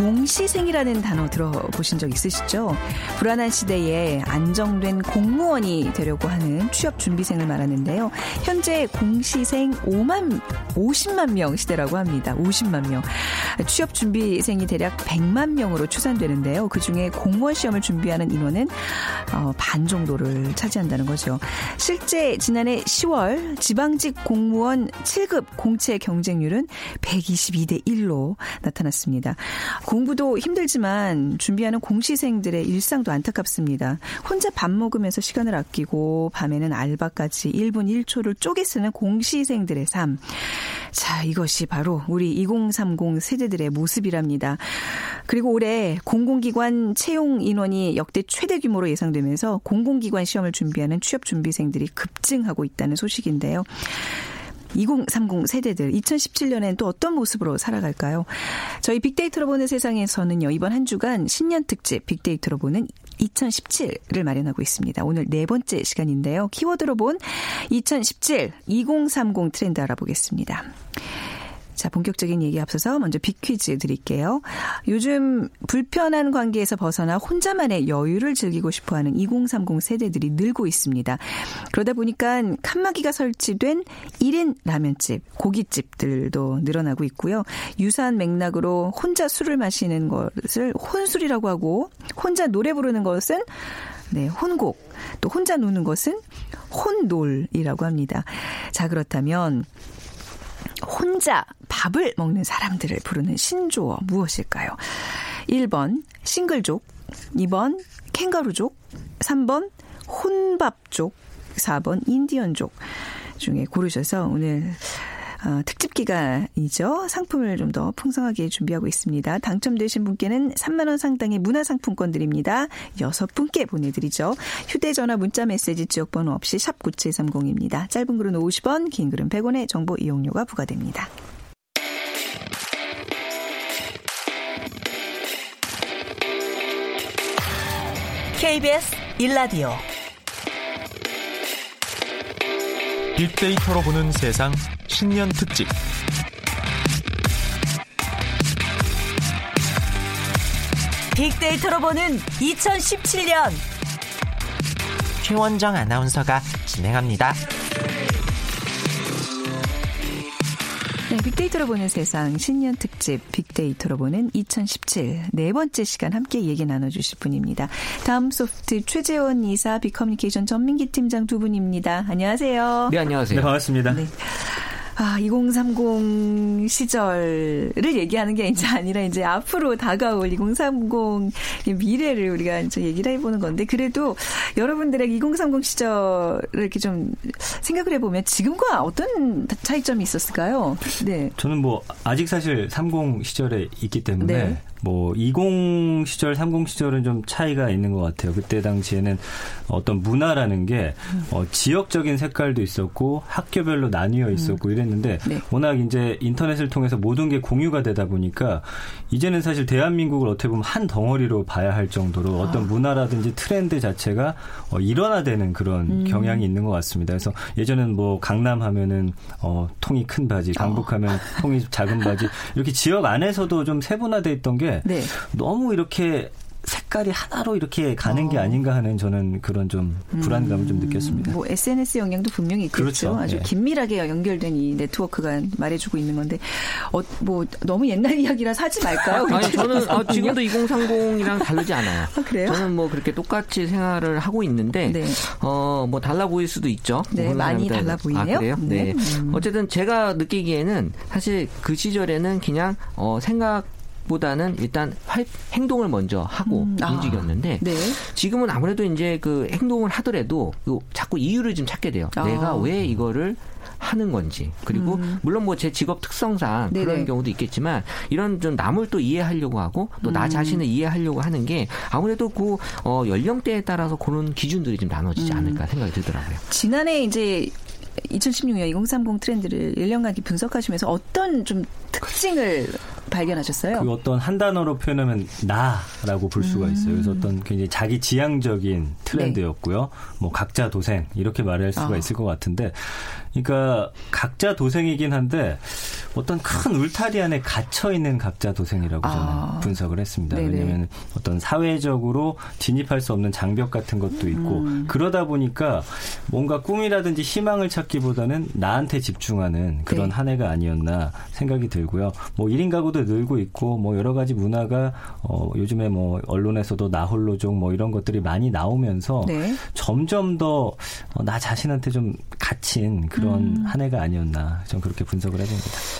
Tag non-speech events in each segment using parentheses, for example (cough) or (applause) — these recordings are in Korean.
공시생이라는 단어 들어보신 적 있으시죠? 불안한 시대에 안정된 공무원이 되려고 하는 취업 준비생을 말하는데요. 현재 공시생 5만 50만 명 시대라고 합니다. 50만 명. 취업 준비생이 대략 100만 명으로 추산되는데요. 그 중에 공무원 시험을 준비하는 인원은 어, 반 정도를 차지한다는 거죠. 실제 지난해 10월 지방직 공무원 7급 공채 경쟁률은 122대 1로 나타났습니다. 공부도 힘들지만 준비하는 공시생들의 일상도 안타깝습니다. 혼자 밥 먹으면서 시간을 아끼고 밤에는 알바까지 1분 1초를 쪼개 쓰는 공시생들의 삶. 자, 이것이 바로 우리 2030 세대들의 모습이랍니다. 그리고 올해 공공기관 채용 인원이 역대 최대 규모로 예상되면서 공공기관 시험을 준비하는 취업 준비생들이 급증하고 있다는 소식인데요. 2030 세대들 2017년엔 또 어떤 모습으로 살아갈까요? 저희 빅데이터로 보는 세상에서는요. 이번 한 주간 신년 특집 빅데이터로 보는 2017을 마련하고 있습니다. 오늘 네 번째 시간인데요. 키워드로 본 2017 2030 트렌드 알아보겠습니다. 자, 본격적인 얘기 앞서서 먼저 빅퀴즈 드릴게요. 요즘 불편한 관계에서 벗어나 혼자만의 여유를 즐기고 싶어 하는 2030 세대들이 늘고 있습니다. 그러다 보니까 칸막이가 설치된 1인 라면집, 고깃집들도 늘어나고 있고요. 유사한 맥락으로 혼자 술을 마시는 것을 혼술이라고 하고 혼자 노래 부르는 것은 네, 혼곡. 또 혼자 노는 것은 혼놀이라고 합니다. 자, 그렇다면 혼자 밥을 먹는 사람들을 부르는 신조어 무엇일까요? 1번 싱글족, 2번 캥거루족, 3번 혼밥족, 4번 인디언족 중에 고르셔서 오늘 어, 특집 기간이죠. 상품을 좀 더 풍성하게 준비하고 있습니다. 당첨되신 분께는 3만 원 상당의 문화 상품권 드립니다. 여섯 분께 보내드리죠. 휴대전화 문자 메시지 지역번호 없이 샵 9730입니다. 짧은 글은 50원, 긴 글은 100원의 정보 이용료가 부과됩니다. KBS 1라디오 빅데이터로 보는 세상 신년 특집 빅데이터로 보는 2017년 최원정 아나운서가 진행합니다. 네, 빅데이터로 보는 세상 신년 특집 빅데이터로 보는 2017 네 번째 시간 함께 얘기 나눠주실 분입니다. 다음 소프트 최재원 이사 빅커뮤니케이션 전민기 팀장 두 분입니다. 안녕하세요. 네, 안녕하세요. 네, 반갑습니다. 네. 아, 2030 시절을 얘기하는 게 이제 아니라 이제 앞으로 다가올 2030 미래를 우리가 이제 얘기를 해보는 건데 그래도 여러분들의 2030 시절을 이렇게 좀 생각을 해보면 지금과 어떤 차이점이 있었을까요? 네. 저는 뭐 아직 사실 30 시절에 있기 때문에 네. 뭐 20 시절, 30 시절은 좀 차이가 있는 것 같아요. 그때 당시에는 어떤 문화라는 게 어, 지역적인 색깔도 있었고 학교별로 나뉘어 있었고 음. 이랬는데 네. 워낙 이제 인터넷을 통해서 모든 게 공유가 되다 보니까 이제는 사실 대한민국을 어떻게 보면 한 덩어리로 봐야 할 정도로 어떤 아. 문화라든지 트렌드 자체가 어, 일원화되는 그런 음. 경향이 있는 것 같습니다. 그래서 예전에는 뭐 강남 하면은 어, 통이 큰 바지, 강북하면 어. 통이 작은 바지 이렇게 지역 안에서도 좀 세분화돼 있던 게 네. 너무 이렇게 색깔이 하나로 이렇게 가는 어. 게 아닌가 하는 저는 그런 좀 불안감을 음. 좀 느꼈습니다. 뭐 SNS 영향도 분명히 있겠죠. 그렇죠. 아주 네. 긴밀하게 연결된 이 네트워크가 말해주고 있는 건데 어, 뭐 너무 옛날 이야기라 사지 말까요? 아니 저는 아, 지금도 2030이랑 다르지 않아요. 아, 그래요? 저는 뭐 그렇게 똑같이 생활을 하고 있는데 네. 어뭐 달라 보일 수도 있죠. 네, 많이 사람들. 달라 보이네요. 아, 그래요? 네. 네. 음. 어쨌든 제가 느끼기에는 사실 그 시절에는 그냥 어 생각 보다는 일단 활, 행동을 먼저 하고 음, 아, 움직였는데 네. 지금은 아무래도 이제 그 행동을 하더라도 자꾸 이유를 좀 찾게 돼요. 아. 내가 왜 이거를 하는 건지 그리고 음. 물론 뭐 제 직업 특성상 네네. 그런 경우도 있겠지만 이런 좀 남을 또 이해하려고 하고 또나 음. 자신을 이해하려고 하는 게 아무래도 그 어, 연령대에 따라서 그런 기준들이 좀 나눠지지 음. 않을까 생각이 들더라고요. 지난해 이제 2016년 2030 트렌드를 1년간 분석하시면서 어떤 좀 특징을 발견하셨어요? 그 어떤 한 단어로 표현하면 나라고 볼 수가 음. 있어요. 그래서 어떤 굉장히 자기 지향적인 트렌드였고요. 네. 뭐 각자 도생 이렇게 말할 수가 아. 있을 것 같은데, 그러니까 각자 도생이긴 한데 어떤 큰 울타리 안에 갇혀 있는 각자 도생이라고 저는 아. 분석을 했습니다. 네네. 왜냐하면 어떤 사회적으로 진입할 수 없는 장벽 같은 것도 있고 음. 그러다 보니까 뭔가 꿈이라든지 희망을 찾기보다는 나한테 집중하는 그런 네. 한 해가 아니었나 생각이 들고요. 뭐 1인 가구도 늘고 있고 뭐 여러 가지 문화가 어 요즘에 뭐 언론에서도 나홀로족 뭐 이런 것들이 많이 나오면서 네. 점점 더나 어, 자신한테 좀 갇힌 그런 음. 한 해가 아니었나 좀 그렇게 분석을 해봅니다.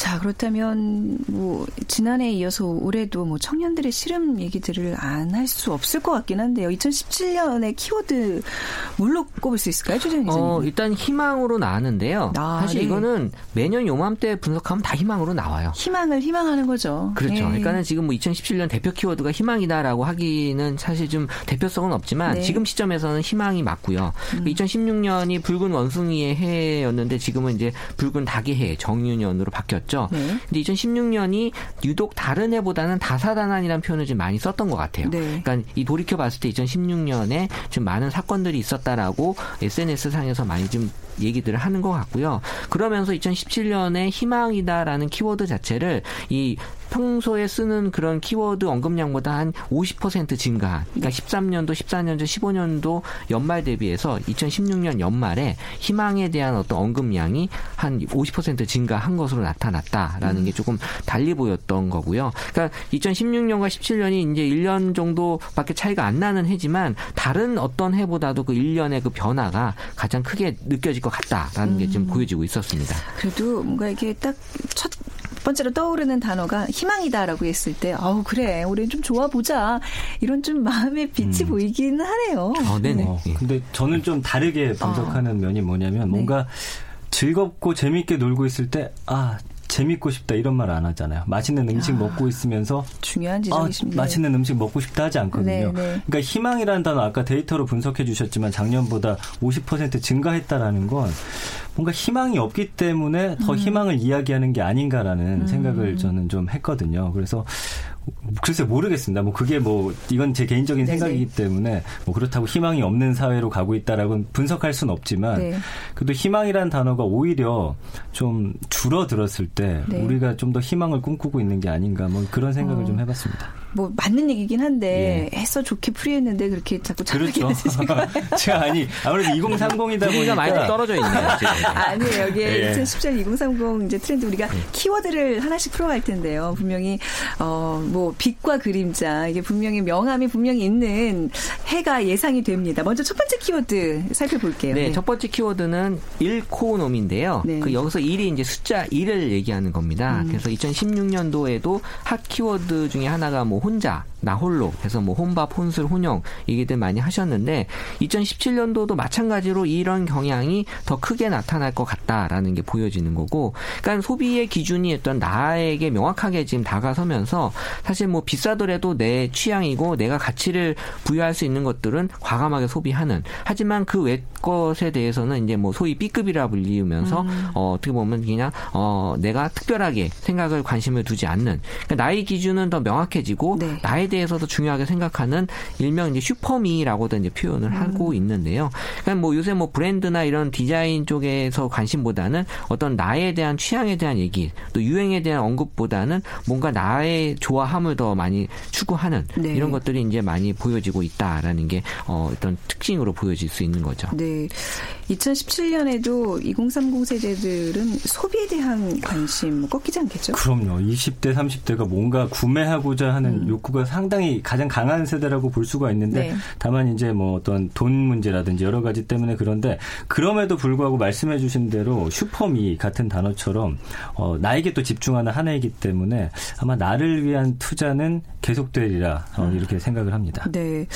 자, 그렇다면 뭐 지난해에 이어서 올해도 뭐 청년들의 실험 얘기들을 안 할 수 없을 것 같긴 한데요. 2017년의 키워드 뭘로 꼽을 수 있을까요, 조정 기자님? 어, 일단 희망으로 나왔는데요. 아, 사실 네. 이거는 매년 요맘때 분석하면 다 희망으로 나와요. 희망을 희망하는 거죠. 그렇죠. 네. 그러니까는 지금 뭐 2017년 대표 키워드가 희망이다라고 하기는 사실 좀 대표성은 없지만 네. 지금 시점에서는 희망이 맞고요. 음. 2016년이 붉은 원숭이의 해였는데 지금은 이제 붉은 닭의 해 정유년으로 바뀌었죠. 있었죠. 네. 근데 2016년이 유독 다른 해보다는 다사다난이라는 표현을 좀 많이 썼던 것 같아요. 네. 그러니까 이 돌이켜 봤을 때 2016년에 좀 많은 사건들이 있었다라고 SNS 상에서 많이 좀 얘기들을 하는 것 같고요. 그러면서 2017년에 희망이다라는 키워드 자체를 이 평소에 쓰는 그런 키워드 언급량보다 한 50% 증가. 그러니까 13년도, 14년도, 15년도 연말 대비해서 2016년 연말에 희망에 대한 어떤 언급량이 한 50% 증가한 것으로 나타났다라는 음. 게 조금 달리 보였던 거고요. 그러니까 2016년과 17년이 이제 1년 정도밖에 차이가 안 나는 해지만 다른 어떤 해보다도 그 1년의 그 변화가 가장 크게 느껴질 것 같다라는 음. 게좀 보여지고 있었습니다. 그래도 뭔가 이게 딱첫 번째로 떠오르는 단어가 희망이다라고 했을 때, 아우 그래, 우리 좀 좋아 보자 이런 좀 마음의 빛이 음. 보이기는 하네요. 어, 네네. 어, 근데 저는 좀 다르게 분석하는 어. 면이 뭐냐면 뭔가 네. 즐겁고 재밌게 놀고 있을 때, 아 재밌고 싶다 이런 말 안 하잖아요. 맛있는 음식 야, 먹고 있으면서 중요한 지적이십니다. 아, 맛있는 음식 먹고 싶다 하지 않거든요. 네, 네. 그러니까 희망이라는 단어 아까 데이터로 분석해 주셨지만 작년보다 50% 증가했다라는 건 뭔가 희망이 없기 때문에 더 음. 희망을 이야기하는 게 아닌가라는 음. 생각을 저는 좀 했거든요. 그래서 글쎄 모르겠습니다. 뭐 그게 뭐 이건 제 개인적인 네네. 생각이기 때문에 뭐 그렇다고 희망이 없는 사회로 가고 있다라고 분석할 수는 없지만 네. 그래도 희망이라는 단어가 오히려 좀 줄어들었을 때 네. 우리가 좀 더 희망을 꿈꾸고 있는 게 아닌가 뭐 그런 생각을 어. 좀 해봤습니다. 뭐 맞는 얘기긴 한데 예. 해서 좋게 풀이했는데 그렇게 자꾸 그렇죠. 제가 (laughs) 아니 아무래도 2030이다 보니까 많이 떨어져 있네요. (laughs) 아니 여기에 예. 2017 2030 이제 트렌드 우리가 예. 키워드를 하나씩 풀어갈 텐데요. 분명히 어뭐 빛과 그림자 이게 분명히 명암이 분명히 있는 해가 예상이 됩니다. 먼저 첫 번째 키워드 살펴볼게요. 네, 네. 첫 번째 키워드는 일코놈인데요. 네. 그 여기서 1이 이제 숫자 1을 얘기하는 겁니다. 음. 그래서 2016년도에도 핫 키워드 중에 하나가 뭐 혼자 나 홀로 해서 뭐 혼밥, 혼술, 혼영 얘기들 많이 하셨는데 2017년도도 마찬가지로 이런 경향이 더 크게 나타날 것 같다라는 게 보여지는 거고 그러니까 소비의 기준이 어떤 나에게 명확하게 지금 다가서면서 사실 뭐 비싸더라도 내 취향이고 내가 가치를 부여할 수 있는 것들은 과감하게 소비하는 하지만 그 외 것에 대해서는 이제 뭐 소위 B급이라 불리우면서 음. 어, 어떻게 보면 그냥 어, 내가 특별하게 생각을 관심을 두지 않는 그러니까 나의 기준은 더 명확해지고 네. 나에 대해서도 중요하게 생각하는 일명 이제 슈퍼미라고도 이제 표현을 음. 하고 있는데요. 그러니까 뭐 요새 뭐 브랜드나 이런 디자인 쪽에서 관심보다는 어떤 나에 대한 취향에 대한 얘기 또 유행에 대한 언급보다는 뭔가 나의 좋아함을 더 많이 추구하는 네. 이런 것들이 이제 많이 보여지고 있다라는 게 어, 어떤 특징으로 보여질 수 있는 거죠. 네. 2017년에도 2030 세대들은 소비에 대한 관심 뭐 꺾이지 않겠죠? 그럼요. 20대, 30대가 뭔가 구매하고자 하는 음. 욕구가 상 상당히 가장 강한 세대라고 볼 수가 있는데 네. 다만 이제 뭐 어떤 돈 문제라든지 여러 가지 때문에 그런데 그럼에도 불구하고 말씀해 주신 대로 슈퍼미 같은 단어처럼 어, 나에게 또 집중하는 한 해이기 때문에 아마 나를 위한 투자는 계속되리라 어, 음. 이렇게 생각을 합니다. 네.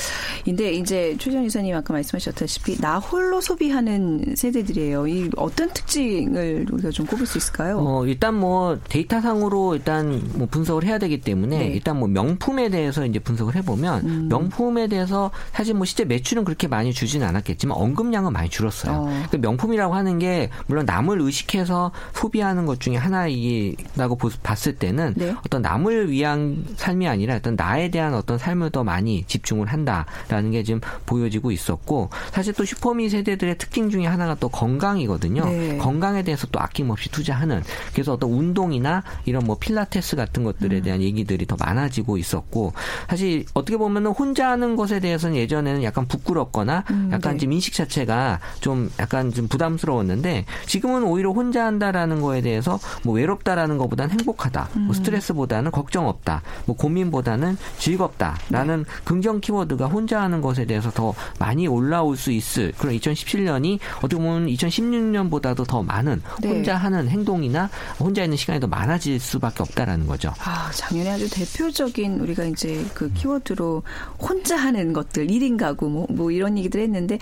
근데 이제 최정 이사님 아까 말씀하셨다시피 나 홀로 소비하는 세대들이에요. 이 어떤 특징을 우리가 좀 꼽을 수 있을까요? 어, 일단 뭐 데이터상으로 일단 뭐 분석을 해야 되기 때문에 네. 일단 뭐 명품에 대해서 이제 분석을 해보면 음. 명품에 대해서 사실 뭐 실제 매출은 그렇게 많이 주지는 않았겠지만 언급량은 많이 줄었어요. 어. 그 명품이라고 하는 게 물론 남을 의식해서 소비하는 것 중에 하나이라고 봤을 때는 네. 어떤 남을 위한 삶이 아니라 어떤 나에 대한 어떤 삶을 더 많이 집중을 한다라는 게 지금 보여지고 있었고 사실 또 슈퍼미 세대들의 특징 중에 하나가 또 건강이거든요. 네. 건강에 대해서 또 아낌없이 투자하는 그래서 어떤 운동이나 이런 뭐 필라테스 같은 것들에 음. 대한 음. 얘기들이 더 많아지고 있었고 사실 어떻게 보면은 혼자 하는 것에 대해서는 예전에는 약간 부끄럽거나 음, 약간 네. 좀 인식 자체가 좀 약간 좀 부담스러웠는데 지금은 오히려 혼자 한다라는 거에 대해서 뭐 외롭다라는 것보다는 행복하다, 뭐 음. 뭐 스트레스보다는 걱정 없다, 뭐 고민보다는 즐겁다라는 네. 긍정 키워드가 혼자 하는 것에 대해서 더 많이 올라올 수 있을 그런 2017년이 어떻게 보면 2016년보다도 더 많은 네. 혼자 하는 행동이나 혼자 있는 시간이 더 많아질 수밖에 없다라는 거죠. 아, 작년에 아주 대표적인 우리가 이제 그 키워드로 혼자 하는 것들, 1인 가구 뭐, 뭐 이런 얘기들 했는데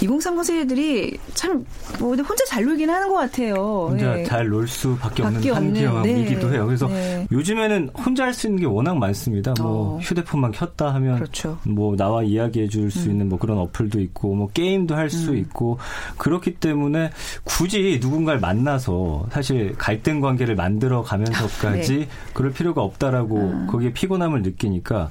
2030 세대들이 참 뭐 혼자 잘 놀긴 하는 것 같아요. 혼자 네. 잘놀 수밖에 없는 환경이기도 네. 해요. 그래서 네. 요즘에는 혼자 할 수 있는 게 워낙 많습니다. 뭐 어. 휴대폰만 켰다 하면 그렇죠. 뭐 나와 이야기해 줄수 음. 있는 뭐 그런 어플도 있고 뭐 게임도 할수 음. 있고 그렇기 때문에 굳이 누군가를 만나서 사실 갈등 관계를 만들어 가면서까지 네. 그럴 필요가 없다라고 음. 거기에 피곤함을 느끼니까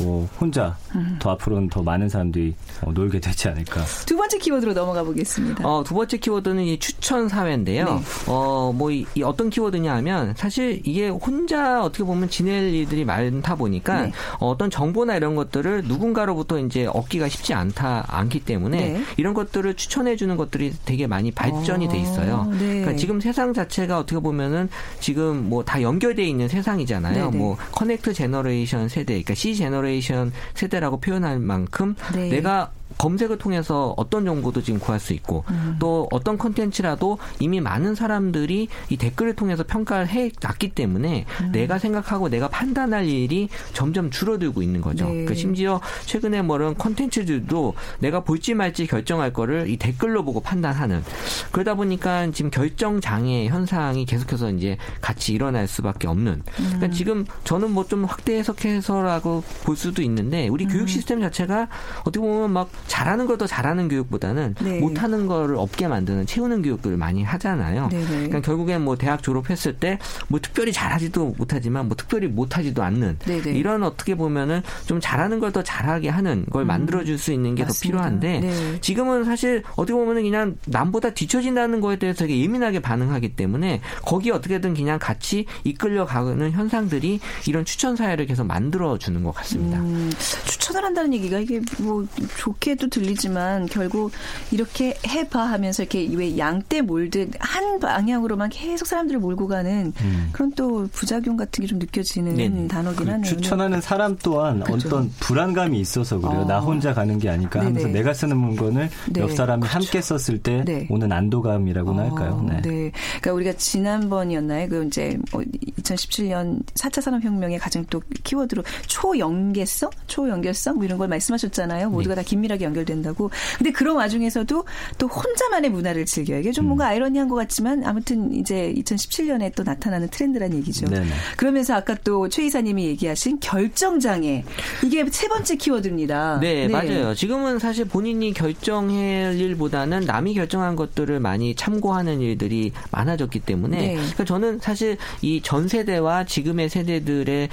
뭐 혼자 음. 더 앞으로는 더 많은 사람들이 어, 놀게 되지 않을까. 두 번째 키워드로 넘어가 보겠습니다. 어, 두 번째 키워드는 이 추천 사회인데요. 네. 어, 뭐 이, 이 어떤 키워드냐 하면 사실 이게 혼자 어떻게 보면 지낼 일들이 많다 보니까 네. 어떤 정보나 이런 것들을 누군가로부터 이제 얻기가 쉽지 않다 않기 때문에 네. 이런 것들을 추천해 주는 것들이 되게 많이 발전이 어, 돼 있어요. 네. 그러니까 지금 세상 자체가 어떻게 보면은 지금 뭐 다 연결돼 있는 세상이잖아요. 네네. 네. 뭐 connect generation 세대, 그러니까 C generation 세대라고 표현할 만큼 네. 내가 검색을 통해서 어떤 정보도 지금 구할 수 있고 음. 또 어떤 컨텐츠라도 이미 많은 사람들이 이 댓글을 통해서 평가를 해 놨기 때문에 음. 내가 생각하고 내가 판단할 일이 점점 줄어들고 있는 거죠. 네. 그러니까 심지어 최근에 뭐 이런 컨텐츠들도 내가 볼지 말지 결정할 거를 이 댓글로 보고 판단하는 그러다 보니까 지금 결정 장애 현상이 계속해서 이제 같이 일어날 수밖에 없는. 그러니까 음. 지금 저는 뭐 좀 확대 해석해서라고 볼 수도 있는데 우리 교육 음. 시스템 자체가 어떻게 보면 막 잘하는 걸 더 잘하는 교육보다는 네. 못하는 거를 없게 만드는 채우는 교육들을 많이 하잖아요. 네네. 그러니까 결국엔 뭐 대학 졸업했을 때 뭐 특별히 잘하지도 못하지만 뭐 특별히 못하지도 않는 네네. 이런 어떻게 보면은 좀 잘하는 걸 더 잘하게 하는 걸 음. 만들어줄 수 있는 게 더 필요한데 네. 지금은 사실 어떻게 보면은 그냥 남보다 뒤처진다는 거에 대해서 되게 예민하게 반응하기 때문에 거기 어떻게든 그냥 같이 이끌려가는 현상들이 이런 추천 사회를 계속 만들어 주는 것 같습니다. 음, 추천을 한다는 얘기가 이게 뭐 좋게 도 들리지만 결국 이렇게 해봐 하면서 이렇게 왜 양떼 몰듯 한 방향으로만 계속 사람들을 몰고 가는 음. 그런 또 부작용 같은 게 좀 느껴지는 네네. 단어긴 그 하네요. 추천하는 사람 또한 그렇죠. 어떤 불안감이 있어서 그래요. 어. 나 혼자 가는 게 아닐까 하면서 네네. 내가 쓰는 물건을 네. 옆 사람이 그렇죠. 함께 썼을 때 네. 오는 안도감이라고나 어. 할까요? 네. 네. 그러니까 우리가 지난번이었나요? 그 이제 2017년 뭐 4차 산업혁명의 가장 또 키워드로 초연계성, 초연결성 뭐 이런 걸 말씀하셨잖아요. 모두가 네. 다 긴밀하게 연결된다고. 근데 그런 와중에서도 또 혼자만의 문화를 즐겨요. 이게 좀 뭔가 음. 아이러니한 것 같지만 아무튼 이제 2017년에 또 나타나는 트렌드란 얘기죠. 네네. 그러면서 아까 또 최 이사님이 얘기하신 결정장애 이게 세 번째 키워드입니다. 네, 네. 맞아요. 지금은 사실 본인이 결정할 일보다는 남이 결정한 것들을 많이 참고하는 일들이 많아졌기 때문에 네. 그러니까 저는 사실 이 전 세대와 지금의 세대들의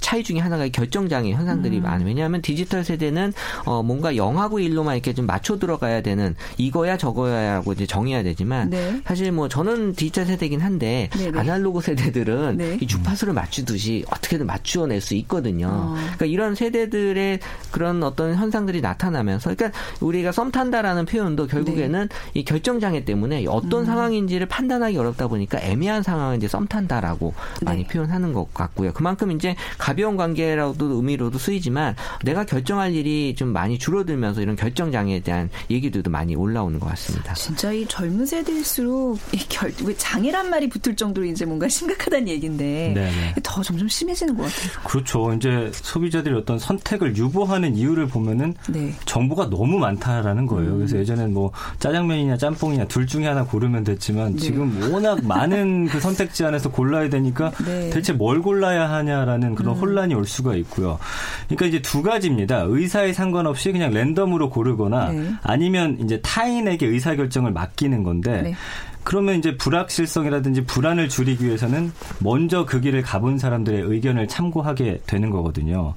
차이 중에 하나가 결정장애 현상들이 음. 많아요. 왜냐하면 디지털 세대는 어 뭔가 영화 0하고 1로만 이렇게 좀 맞춰 들어가야 되는 이거야 저거야라고 이제 정해야 되지만 네. 사실 뭐 저는 디지털 세대긴 한데 네네. 아날로그 세대들은 네. 이 주파수를 맞추듯이 어떻게든 맞추어낼 수 있거든요. 어. 그러니까 이런 세대들의 그런 어떤 현상들이 나타나면서 그러니까 우리가 썸 탄다라는 표현도 결국에는 이 결정 장애 때문에 어떤 음. 상황인지를 판단하기 어렵다 보니까 애매한 상황을 이제 썸 탄다라고 많이 네. 표현하는 것 같고요. 그만큼 이제 가벼운 관계라도 의미로도 쓰이지만 내가 결정할 일이 좀 많이 줄어들면서 이런 결정 장애에 대한 얘기들도 많이 올라오는 것 같습니다. 진짜 이 젊은 세대일수록 이 결, 왜 장애란 말이 붙을 정도로 이제 뭔가 심각하다는 얘기인데 네네. 더 점점 심해지는 것 같아요. 그렇죠. 이제 소비자들이 어떤 선택을 유보하는 이유를 보면은 네. 정보가 너무 많다라는 거예요. 그래서 예전엔 뭐 짜장면이냐 짬뽕이냐 둘 중에 하나 고르면 됐지만 네. 지금 워낙 (laughs) 많은 그 선택지 안에서 골라야 되니까 네. 대체 뭘 골라야 하냐라는 그런 음. 혼란이 올 수가 있고요. 그러니까 이제 두 가지입니다. 의사에 상관없이 그냥 랜덤 으로 고르거나 네. 아니면 이제 타인에게 의사 결정을 맡기는 건데 네. 그러면 이제 불확실성이라든지 불안을 줄이기 위해서는 먼저 그 길을 가본 사람들의 의견을 참고하게 되는 거거든요.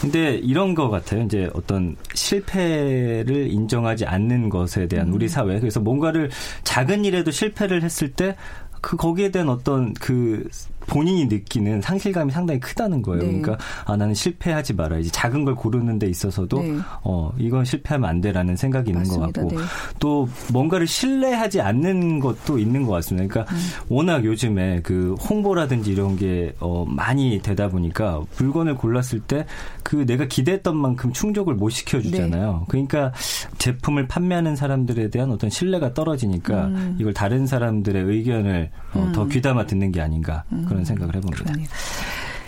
근데 이런 것 같아요. 이제 어떤 실패를 인정하지 않는 것에 대한 우리 사회. 그래서 뭔가를 작은 일에도 실패를 했을 때 그 거기에 대한 어떤 그 본인이 느끼는 상실감이 상당히 크다는 거예요. 네. 그러니까 아 나는 실패하지 말아야지. 작은 걸 고르는 데 있어서도 네. 어 이건 실패하면 안 돼라는 생각이 있는 맞습니다. 것 같고 네. 또 뭔가를 신뢰하지 않는 것도 있는 것 같습니다. 그러니까 음. 워낙 요즘에 그 홍보라든지 이런 게 어, 많이 되다 보니까 물건을 골랐을 때 그 내가 기대했던 만큼 충족을 못 네. 시켜주잖아요. 그러니까 제품을 판매하는 사람들에 대한 어떤 신뢰가 떨어지니까 음. 이걸 다른 사람들의 의견을 어, 더 귀담아 듣는 게 아닌가 음. 그런 생각을 해봅니다. 그러네요.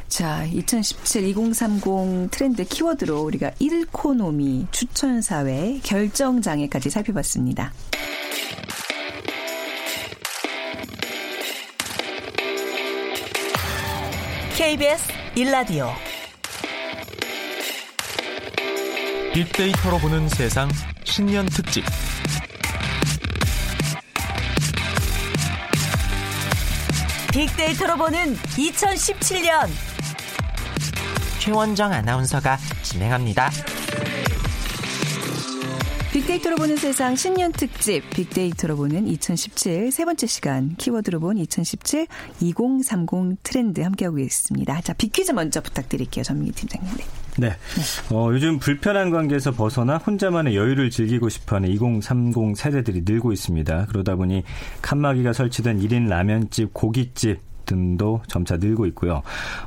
자, 2017 2030 트렌드 키워드로 우리가 일코노미, 추천사회, 결정장애까지 살펴봤습니다. KBS 일라디오 빅데이터로 보는 세상 신년 특집 빅데이터로 보는 2017년 최원정 아나운서가 진행합니다. 빅데이터로 보는 세상 신년 특집 빅데이터로 보는 2017 세 번째 시간 키워드로 본 2017 2030 트렌드 함께하고 있습니다. 자, 빅퀴즈 먼저 부탁드릴게요. 전민기 팀장님. 네. 네. 어, 요즘 불편한 관계에서 벗어나 혼자만의 여유를 즐기고 싶어하는 2030 세대들이 늘고 있습니다. 그러다 보니 칸막이가 설치된 1인 라면집, 고깃집 등도 점차 늘고 있고요.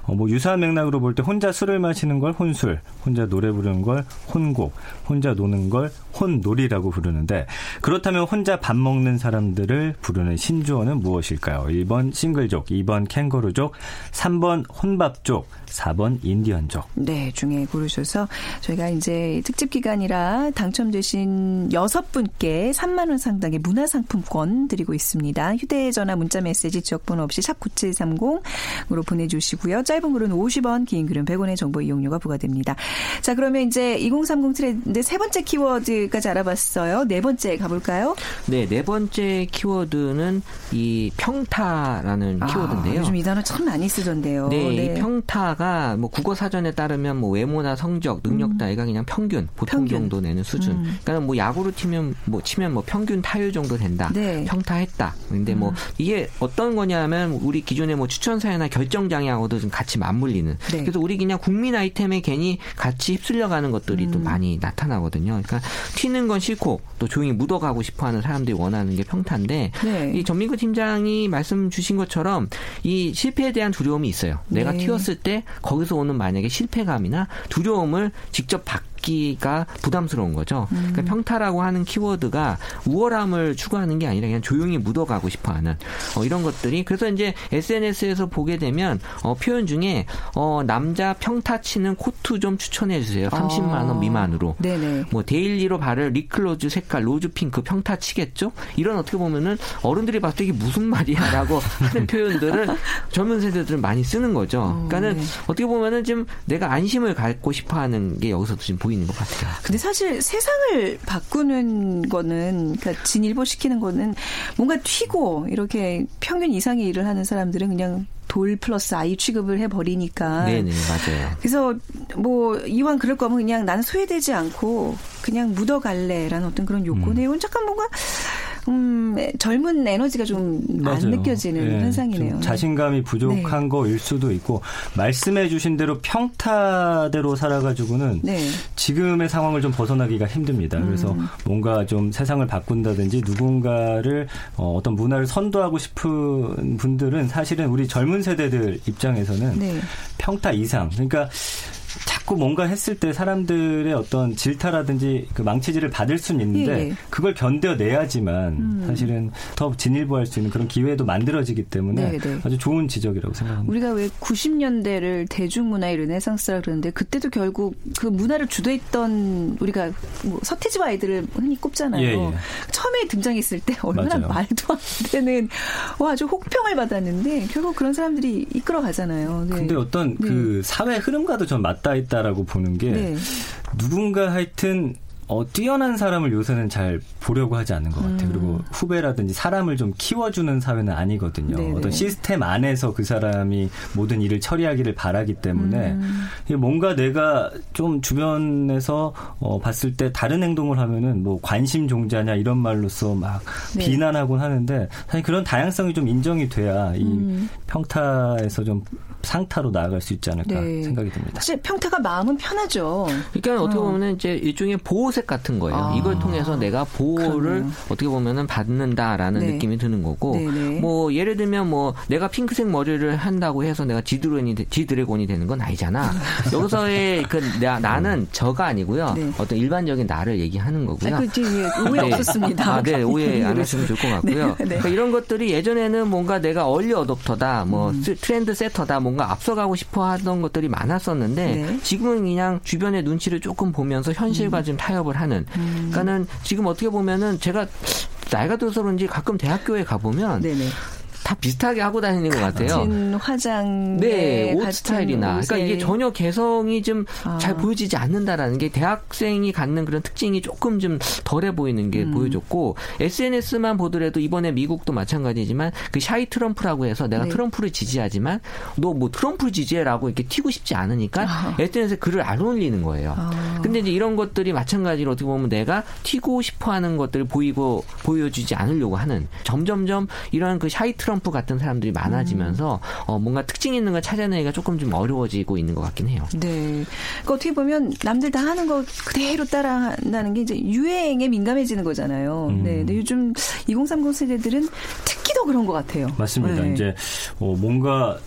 어, 뭐 유사한 맥락으로 볼 때 혼자 술을 마시는 걸 혼술, 혼자 노래 부르는 걸 혼곡, 혼자 노는 걸 혼놀이라고 부르는데 그렇다면 혼자 밥 먹는 사람들을 부르는 신조어는 무엇일까요? 1번 싱글족, 2번 캥거루족, 3번 혼밥족, 4번 인디언족. 네, 중에 고르셔서 저희가 이제 특집 기간이라 당첨되신 여섯 분께 3만 원 상당의 문화상품권 드리고 있습니다. 휴대전화 문자 메시지 지역번호 없이 샵 9730으로 보내주시고요. 짧은 글은 50원, 긴 글은 100원의 정보 이용료가 부과됩니다. 자, 그러면 이제 2030 트렌드 세 번째 키워드까지 알아봤어요. 네 번째 가볼까요? 네, 네 번째 키워드는 이 평타라는 키워드인데요. 아, 요즘 이 단어 참 많이 쓰던데요. 네, 이 평타가 뭐 국어 사전에 따르면 뭐 외모나 성적, 능력 따위가 그냥 평균, 보통 평균. 정도 내는 수준. 음. 그러니까 뭐 야구로 치면 뭐 치면 뭐 평균 타율 정도 된다. 네. 평타했다. 근데 뭐 이게 어떤 거냐면 우리 기 존의 뭐 추천사회나 결정 장애하고도 좀 같이 맞물리는. 네. 그래서 우리 그냥 국민 아이템에 괜히 같이 휩쓸려가는 것들이 음. 또 많이 나타나거든요. 그러니까 튀는 건 싫고 또 조용히 묻어가고 싶어하는 사람들이 원하는 게 평타인데 네. 이 전민기 팀장이 말씀 주신 것처럼 이 실패에 대한 두려움이 있어요. 내가 네. 튀었을 때 거기서 오는 만약에 실패감이나 두려움을 직접 받기가 부담스러운 거죠. 음. 그러니까 평타라고 하는 키워드가 우월함을 추구하는 게 아니라 그냥 조용히 묻어가고 싶어하는 어, 이런 것들이 그래서 이제 SNS에서 보게 되면 어, 표현 중에 어, 남자 평타 치는 코트 좀 추천해 주세요. 30만 원 아. 미만으로. 네네. 뭐 daily로 바를 립글로스 색깔 로즈 핑크 평타 치겠죠? 이런 어떻게 보면은 어른들이 봤을 때 이게 무슨 말이야라고 (laughs) 하는 표현들을 젊은 세대들은 많이 쓰는 거죠. 그러니까는 네. 어떻게 보면은 지금 내가 안심을 갖고 싶어하는 게 여기서도 지금 보 이는 것 같아요. 근데 사실 세상을 바꾸는 거는 그러니까 진일보시키는 거는 뭔가 튀고 이렇게 평균 이상의 일을 하는 사람들은 그냥 돌 플러스 아이 취급을 해버리니까. 네네, 맞아요. 그래서 뭐 이왕 그럴 거면 그냥 나는 소외되지 않고 그냥 묻어갈래라는 어떤 그런 요건에 음. 잠깐 뭔가 음, 젊은 에너지가 좀 안 느껴지는 네, 현상이네요. 자신감이 부족한 네. 거일 수도 있고 말씀해 주신 대로 평타대로 살아가지고는 네. 지금의 상황을 좀 벗어나기가 힘듭니다. 그래서 음. 뭔가 좀 세상을 바꾼다든지 누군가를 어, 어떤 문화를 선도하고 싶은 분들은 사실은 우리 젊은 세대들 입장에서는 네. 평타 이상 그러니까 자꾸 뭔가 했을 때 사람들의 어떤 질타라든지 그 망치질을 받을 수는 있는데 예. 예. 그걸 견뎌내야지만 음. 사실은 더 진일보할 수 있는 그런 기회도 만들어지기 때문에 네네. 네. 아주 좋은 지적이라고 생각합니다. 우리가 왜 90년대를 대중문화의 르네상스라 그러는데 그때도 결국 그 문화를 주도했던 우리가 뭐 서태지와 아이들을 흔히 꼽잖아요. 예, 예. 처음에 등장했을 때 얼마나 맞아요. 말도 안 되는 와 아주 혹평을 받았는데 결국 그런 사람들이 이끌어가잖아요. 네. 근데 어떤 네. 그 사회 흐름과도 좀 맞 닿아 있다라고 보는 게 네. 누군가 하여튼 어, 뛰어난 사람을 요새는 잘 보려고 하지 않는 것 같아요. 음. 그리고 후배라든지 사람을 좀 키워주는 사회는 아니거든요. 네네. 어떤 시스템 안에서 그 사람이 모든 일을 처리하기를 바라기 때문에 음. 뭔가 내가 좀 주변에서 어, 봤을 때 다른 행동을 하면은 뭐 관심 종자냐 이런 말로써 막 네. 비난하곤 하는데 사실 그런 다양성이 좀 인정이 돼야 이 음. 평타에서 좀 상타로 나아갈 수 있지 않을까 네. 생각이 듭니다. 사실 평타가 마음은 편하죠. 그러니까 어떻게 어. 보면 이제 일종의 보호 색 같은 거예요. 아. 이걸 통해서 내가 보호를 그러네요. 어떻게 보면은 받는다라는 네. 느낌이 드는 거고, 네네. 네. 뭐 예를 들면 뭐 내가 핑크색 머리를 한다고 해서 내가 지드래곤이 지드래곤이 되는 건 아니잖아. (laughs) 여기서의 그 나, 나는 저가 아니고요. 네. 어떤 일반적인 나를 얘기하는 거고요. 아, 그 오해 네. 없었습니다. 아, 네, 오해 안 하시면 좋을 것 같고요. 네, 네. 그러니까 이런 것들이 예전에는 뭔가 내가 얼리 어답터다, 뭐 음. 트렌드 세터다, 뭐 뭔가 앞서가고 싶어 하던 것들이 많았었는데 네. 지금은 그냥 주변의 눈치를 조금 보면서 현실과 음. 좀 타협을 하는. 음. 그러니까는 지금 어떻게 보면은 제가 나이가 들어서 그런지 가끔 대학교에 가보면 네네. 다 비슷하게 하고 다니는 것 같아요. 화장, 네, 옷 스타일이나, 옷에. 그러니까 이게 전혀 개성이 좀잘 아. 보여지지 않는다라는 게 대학생이 갖는 그런 특징이 조금 좀 덜해 보이는 게 음. 보여졌고 SNS만 보더라도 이번에 미국도 마찬가지지만 그 샤이 트럼프라고 해서 내가 네. 트럼프를 지지하지만 너 뭐 트럼프를 지지해라고 이렇게 튀고 싶지 않으니까 아. SNS에 글을 안 올리는 거예요. 아. 근데 이제 이런 것들이 마찬가지로 어떻게 보면 내가 튀고 싶어 하는 것들을 보이고 보여주지 않으려고 하는 점점점 이런 그 샤이 트럼프 트럼프 같은 사람들이 많아지면서 음. 어, 뭔가 특징 있는 걸 찾아내기가 조금 좀 어려워지고 있는 것 같긴 해요. 네. 그러니까 어떻게 보면 남들 다 하는 거 그대로 따라한다는 게 이제 유행에 민감해지는 거잖아요. 음. 네. 근데 요즘 2030 세대들은 특히 더 그런 것 같아요. 맞습니다. 네. 이제 어, 뭔가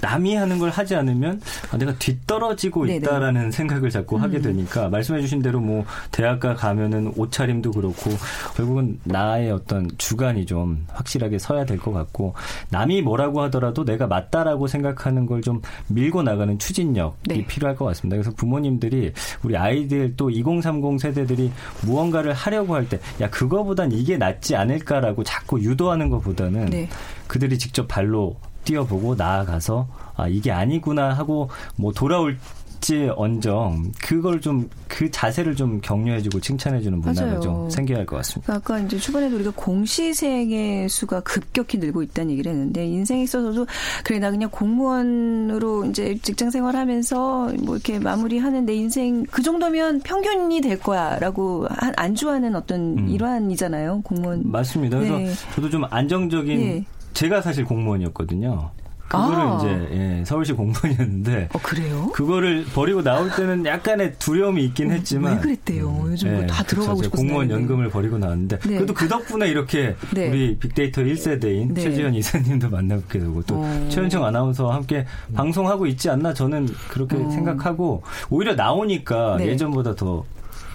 남이 하는 걸 하지 않으면 아, 내가 뒤떨어지고 네네. 있다라는 생각을 자꾸 음. 하게 되니까 말씀해주신 대로 뭐 대학가 가면은 옷차림도 그렇고 결국은 나의 어떤 주관이 좀 확실하게 서야 될 것 같고 남이 뭐라고 하더라도 내가 맞다라고 생각하는 걸 좀 밀고 나가는 추진력이 네. 필요할 것 같습니다. 그래서 부모님들이 우리 아이들 또 2030 세대들이 무언가를 하려고 할 때 야 그거보단 이게 낫지 않을까라고 자꾸 유도하는 것보다는 네. 그들이 직접 발로 뛰어보고 나아가서 아 이게 아니구나 하고 뭐 돌아올 지 언정 그걸 좀 그 자세를 좀 격려해주고 칭찬해주는 문화가 맞아요. 좀 생겨야 할 것 같습니다. 아까 이제 초반에도 우리가 공시생의 수가 급격히 늘고 있다는 얘기를 했는데 인생에 있어서도 그래 나 그냥 공무원으로 이제 직장 생활하면서 뭐 이렇게 마무리하는 내 인생 그 정도면 평균이 될 거야라고 안주하는 어떤 음. 일환이잖아요 공무원. 맞습니다. 그래서 네. 저도 좀 안정적인 네. 제가 사실 공무원이었거든요. 그거를 아. 이제 예, 서울시 공무원이었는데 어, 그래요? 그거를 버리고 나올 때는 약간의 두려움이 있긴 어, 했지만 왜 그랬대요? 음, 요즘 예, 다 들어가고 싶어 공무원 연금을 버리고 나왔는데 네. 그래도 그 덕분에 이렇게 네. 우리 빅데이터 1세대인 네. 최지현 이사님도 만나게 되고 또 어. 최현정 아나운서와 함께 방송하고 있지 않나 저는 그렇게 어. 생각하고 오히려 나오니까 네. 예전보다 더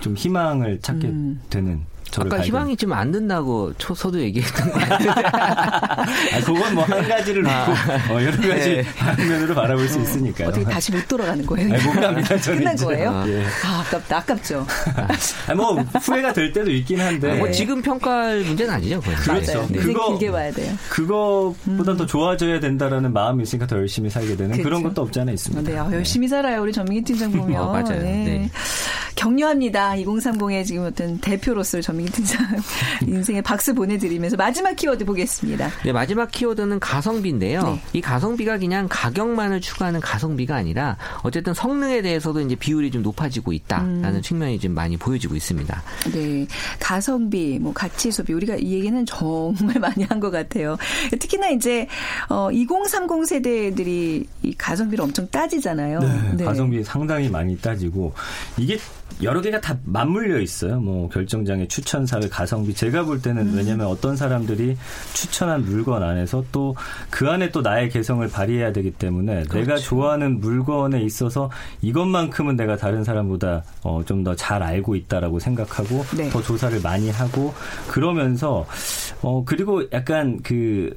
좀 희망을 찾게 음. 되는 아까 희망이 좀 안 된다고 초서도 얘기했던 것 같은데. (laughs) 아, 그건 뭐 한 가지를 놓고 아, 어, 여러 가지 네. 방면으로 바라볼 수 있으니까요. 어떻게 다시 못 돌아가는 거예요? 아니, 못 갑니다. (laughs) 저는 끝난 거예요? 아, 예. 아, 아깝다. 아깝죠. 아, 뭐 후회가 될 때도 있긴 한데. 아, 뭐 지금 평가할 문제는 아니죠. 그건. 그렇죠. 네. 그거 길게 봐야 돼요. 그거보다 음. 더 좋아져야 된다라는 마음이 있으니까 더 열심히 살게 되는 그렇죠. 그런 것도 없지 않아 있습니다. 네, 아, 열심히 살아요. 우리 전민기 팀장 (laughs) 보면. 어, 맞아요. 네. 네. 격려합니다. 2030의 지금 어떤 대표로서 전민기 팀장 (laughs) 인생의 박수 보내드리면서 마지막 키워드 보겠습니다. 네, 마지막 키워드는 가성비인데요. 네. 이 가성비가 그냥 가격만을 추구하는 가성비가 아니라 어쨌든 성능에 대해서도 이제 비율이 좀 높아지고 있다라는 음. 측면이 좀 많이 보여지고 있습니다. 네, 가성비, 뭐 가치 소비 우리가 이 얘기는 정말 (laughs) 많이 한 것 같아요. 특히나 이제 어, 2030 세대들이 이 가성비를 엄청 따지잖아요. 네, 네. 가성비 상당히 많이 따지고 이게 여러 개가 다 맞물려 있어요. 뭐 결정장애 추천 사회 가성비 제가 볼 때는 음. 왜냐하면 어떤 사람들이 추천한 물건 안에서 또 그 안에 또 나의 개성을 발휘해야 되기 때문에 그렇죠. 내가 좋아하는 물건에 있어서 이것만큼은 내가 다른 사람보다 어, 좀 더 잘 알고 있다라고 생각하고 네. 더 조사를 많이 하고 그러면서 어 그리고 약간 그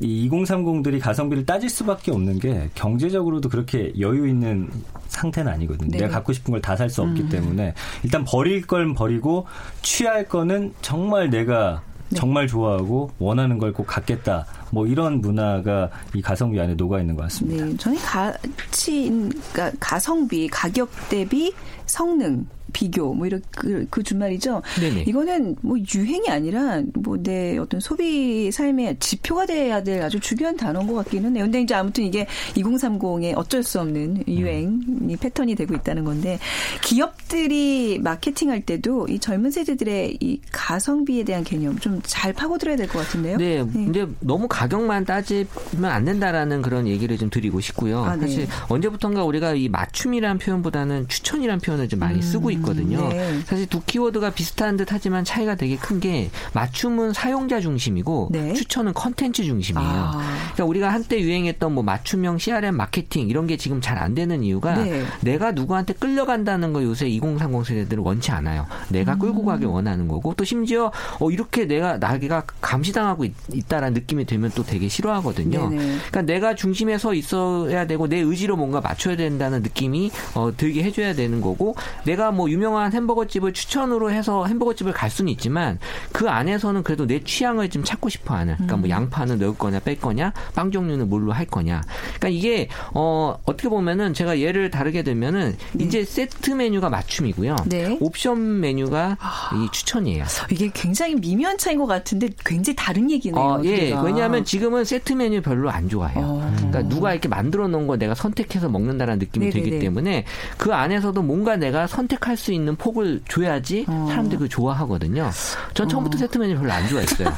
이 2030들이 가성비를 따질 수밖에 없는 게 경제적으로도 그렇게 여유 있는 상태는 아니거든요. 네. 내가 갖고 싶은 걸 다 살수 없기 음. 때문에 일단 버릴 걸 버리고 취할 거는 정말 내가 네. 정말 좋아하고 원하는 걸 꼭 갖겠다. 뭐 이런 문화가 이 가성비 안에 녹아 있는 것 같습니다. 네, 저는 가치, 그러니까 가성비, 가격 대비 성능 비교 뭐 이런 그, 그 주말이죠. 네네. 이거는 뭐 유행이 아니라 뭐 내 어떤 소비 삶의 지표가 돼야 될 아주 중요한 단어인 것 같기는 해요. 근데 이제 아무튼 이게 2030의 어쩔 수 없는 유행이 음. 패턴이 되고 있다는 건데 기업들이 마케팅할 때도 이 젊은 세대들의 이 가성비에 대한 개념 좀 잘 파고들어야 될 것 같은데요. 네. 네. 근데 너무 가격만 따지면 안 된다라는 그런 얘기를 좀 드리고 싶고요. 아, 네. 사실 언제부턴가 우리가 이 맞춤이라는 표현보다는 추천이라는 표현을 좀 많이 음. 쓰고 있 거든요. 네. 사실 두 키워드가 비슷한 듯 하지만 차이가 되게 큰 게 맞춤은 사용자 중심이고 네. 추천은 컨텐츠 중심이에요. 아. 그러니까 우리가 한때 유행했던 뭐 맞춤형 CRM 마케팅 이런 게 지금 잘 안 되는 이유가 네. 내가 누구한테 끌려간다는 거 요새 2030 세대들은 원치 않아요. 내가 음. 끌고 가길 원하는 거고 또 심지어 어 이렇게 내가 나가 감시당하고 있, 다라는 느낌이 들면 또 되게 싫어하거든요. 네네. 그러니까 내가 중심에 서 있어야 되고 내 의지로 뭔가 맞춰야 된다는 느낌이 어, 들게 해줘야 되는 거고 내가 뭐 유명한 햄버거 집을 추천으로 해서 햄버거 집을 갈 수는 있지만 그 안에서는 그래도 내 취향을 좀 찾고 싶어하는. 그러니까 뭐 음. 양파는 넣을 거냐 뺄 거냐, 빵 종류는 뭘로 할 거냐. 그러니까 이게 어 어떻게 보면은 제가 예를 다르게 들면은 네. 이제 세트 메뉴가 맞춤이고요. 네. 옵션 메뉴가 아. 이 추천이에요. 이게 굉장히 미묘한 차이인 것 같은데 굉장히 다른 얘기네요. 어, 예. 왜냐하면 지금은 세트 메뉴 별로 안 좋아해요. 어. 그러니까 누가 이렇게 만들어 놓은 거 내가 선택해서 먹는다는 느낌이 네네네. 들기 때문에 그 안에서도 뭔가 내가 선택할 수 있는 폭을 줘야지 어. 사람들이 그 좋아하거든요. 전 처음부터 어. 세트 메뉴 별로 안 좋아했어요.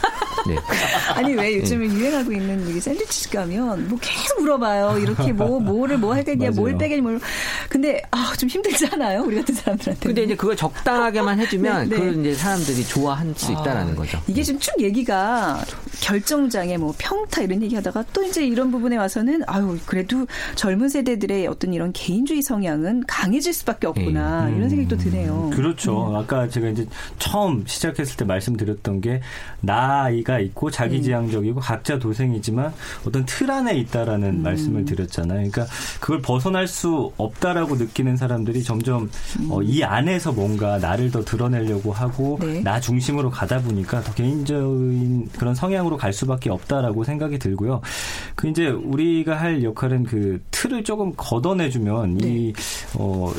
네. (laughs) 아니 왜 요즘에 네. 유행하고 있는 이 샌드위치 가면 뭐 계속 물어봐요. 이렇게 뭐 (laughs) 뭐를 뭐 하겠냐, 뭘 빼겠냐, 뭘. 근데 아, 좀 힘들잖아요. 우리 같은 사람들한테. 근데 이제 그걸 적당하게만 해주면 (laughs) 네, 네. 그걸 이제 사람들이 좋아할 수 있다라는 아, 거죠. 이게 지금 쭉 얘기가 결정장애, 뭐 평타 이런 얘기하다가 또 이제 이런 부분에 와서는 아유 그래도 젊은 세대들의 어떤 이런 개인주의 성향은 강해질 수밖에 없구나 네. 이런 생각 도 드네요. 그렇죠. 음. 아까 제가 이제 처음 시작했을 때 말씀드렸던 게 나이가 있고 자기지향적이고 음. 각자 도생이지만 어떤 틀 안에 있다라는 음. 말씀을 드렸잖아요. 그러니까 그걸 벗어날 수 없다라고 느끼는 사람들이 점점 음. 어, 이 안에서 뭔가 나를 더 드러내려고 하고 네. 나 중심으로 가다 보니까 더 개인적인 그런 성향으로 갈 수밖에 없다라고 생각이 들고요. 그 이제 우리가 할 역할은 그 틀을 조금 걷어내주면 네. 이 어,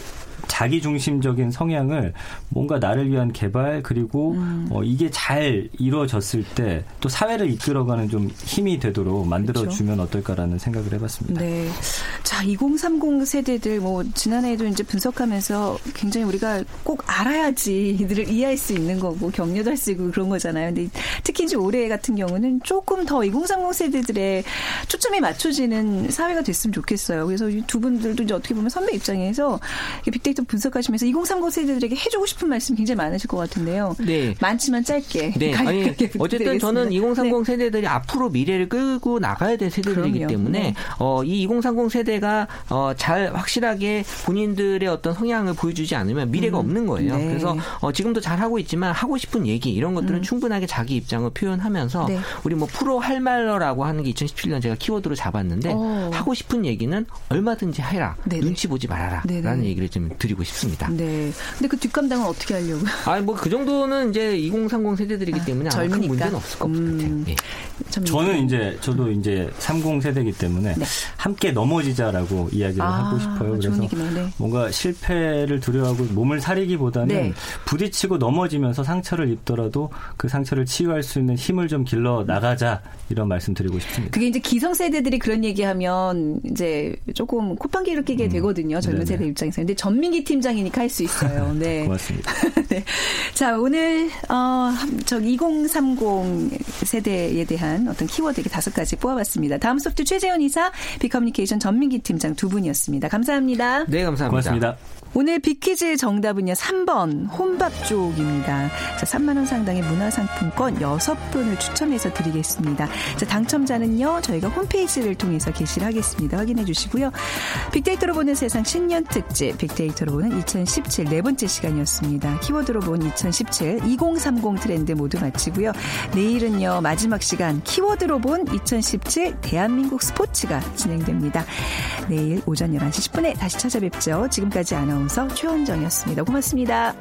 자기 중심적인 성향을 뭔가 나를 위한 개발 그리고 음. 어, 이게 잘 이루어졌을 때 또 사회를 이끌어가는 좀 힘이 되도록 만들어 주면 그렇죠. 어떨까라는 생각을 해봤습니다. 네. 자, 2030 세대들 뭐 지난해에도 이제 분석하면서 굉장히 우리가 꼭 알아야지 이들을 이해할 수 있는 거고 격려도 할 수 있고 그런 거잖아요. 근데 특히 이제 올해 같은 경우는 조금 더 2030 세대들의 초점이 맞춰지는 사회가 됐으면 좋겠어요. 그래서 두 분들도 이제 어떻게 보면 선배 입장에서 빅데이터 분석하시면서 2030 세대들에게 해주고 싶은 말씀 굉장히 많으실 것 같은데요. 네. 많지만 짧게. 네. (laughs) 아니, 어쨌든 저는 2030 네. 세대들이 앞으로 미래를 끌고 나가야 될 세대들이기 그럼요. 때문에 네. 어, 이 2030 세대가 어, 잘 확실하게 본인들의 어떤 성향을 보여주지 않으면 미래가 음. 없는 거예요. 네. 그래서 어, 지금도 잘 하고 있지만 하고 싶은 얘기 이런 것들은 음. 충분하게 자기 입장을 표현하면서 네. 우리 뭐 프로 할 말러라고 하는 게 2017년 제가 키워드로 잡았는데 오. 어. 하고 싶은 얘기는 얼마든지 해라. 네네. 눈치 보지 말아라. 라는 얘기를 좀 드리고 드리고 싶습니다. 네. 근데 그 뒷감당은 어떻게 하려고? 아, 뭐 그 정도는 이제 2030 세대들이기 때문에 아, 젊으니까. 큰 문제는 없을 것 음, 같아요. 예. 저는 이제 저도 이제 30 세대이기 때문에 네. 함께 넘어지자라고 이야기를 아, 하고 싶어요. 그래서 네. 뭔가 실패를 두려워하고 몸을 사리기보다는 네. 부딪히고 넘어지면서 상처를 입더라도 그 상처를 치유할 수 있는 힘을 좀 길러 나가자 이런 말씀 드리고 싶습니다. 그게 이제 기성 세대들이 그런 얘기하면 이제 조금 콧방귀를 끼게 음. 되거든요. 젊은 네네. 세대 입장에서. 근데 전민기 팀장이니까 할 수 있어요. (laughs) 네. 고맙습니다. (laughs) 네. 자, 오늘 어, 저 2030 세대에 대한 어떤 키워드 이렇게 다섯 가지 뽑아봤습니다. 다음 소프트 최재원 이사, 비커뮤니케이션 전민기 팀장 두 분이었습니다. 감사합니다. 네, 감사합니다. 고맙습니다. 오늘 빅퀴즈 정답은요. 3번 혼밥족입니다. 자, 3만 원 상당의 문화상품권 6분을 추첨해서 드리겠습니다. 자, 당첨자는요. 저희가 홈페이지를 통해서 게시를 하겠습니다. 확인해 주시고요. 빅데이터로 보는 세상 신년 특집 빅데이터로 보는 2017 네 번째 시간이었습니다. 키워드로 본 2017 2030 트렌드 모두 마치고요. 내일은요. 마지막 시간 키워드로 본 2017 대한민국 스포츠가 진행됩니다. 내일 오전 11시 10분에 다시 찾아뵙죠. 지금까지 아나운서 최원정이었습니다. 고맙습니다.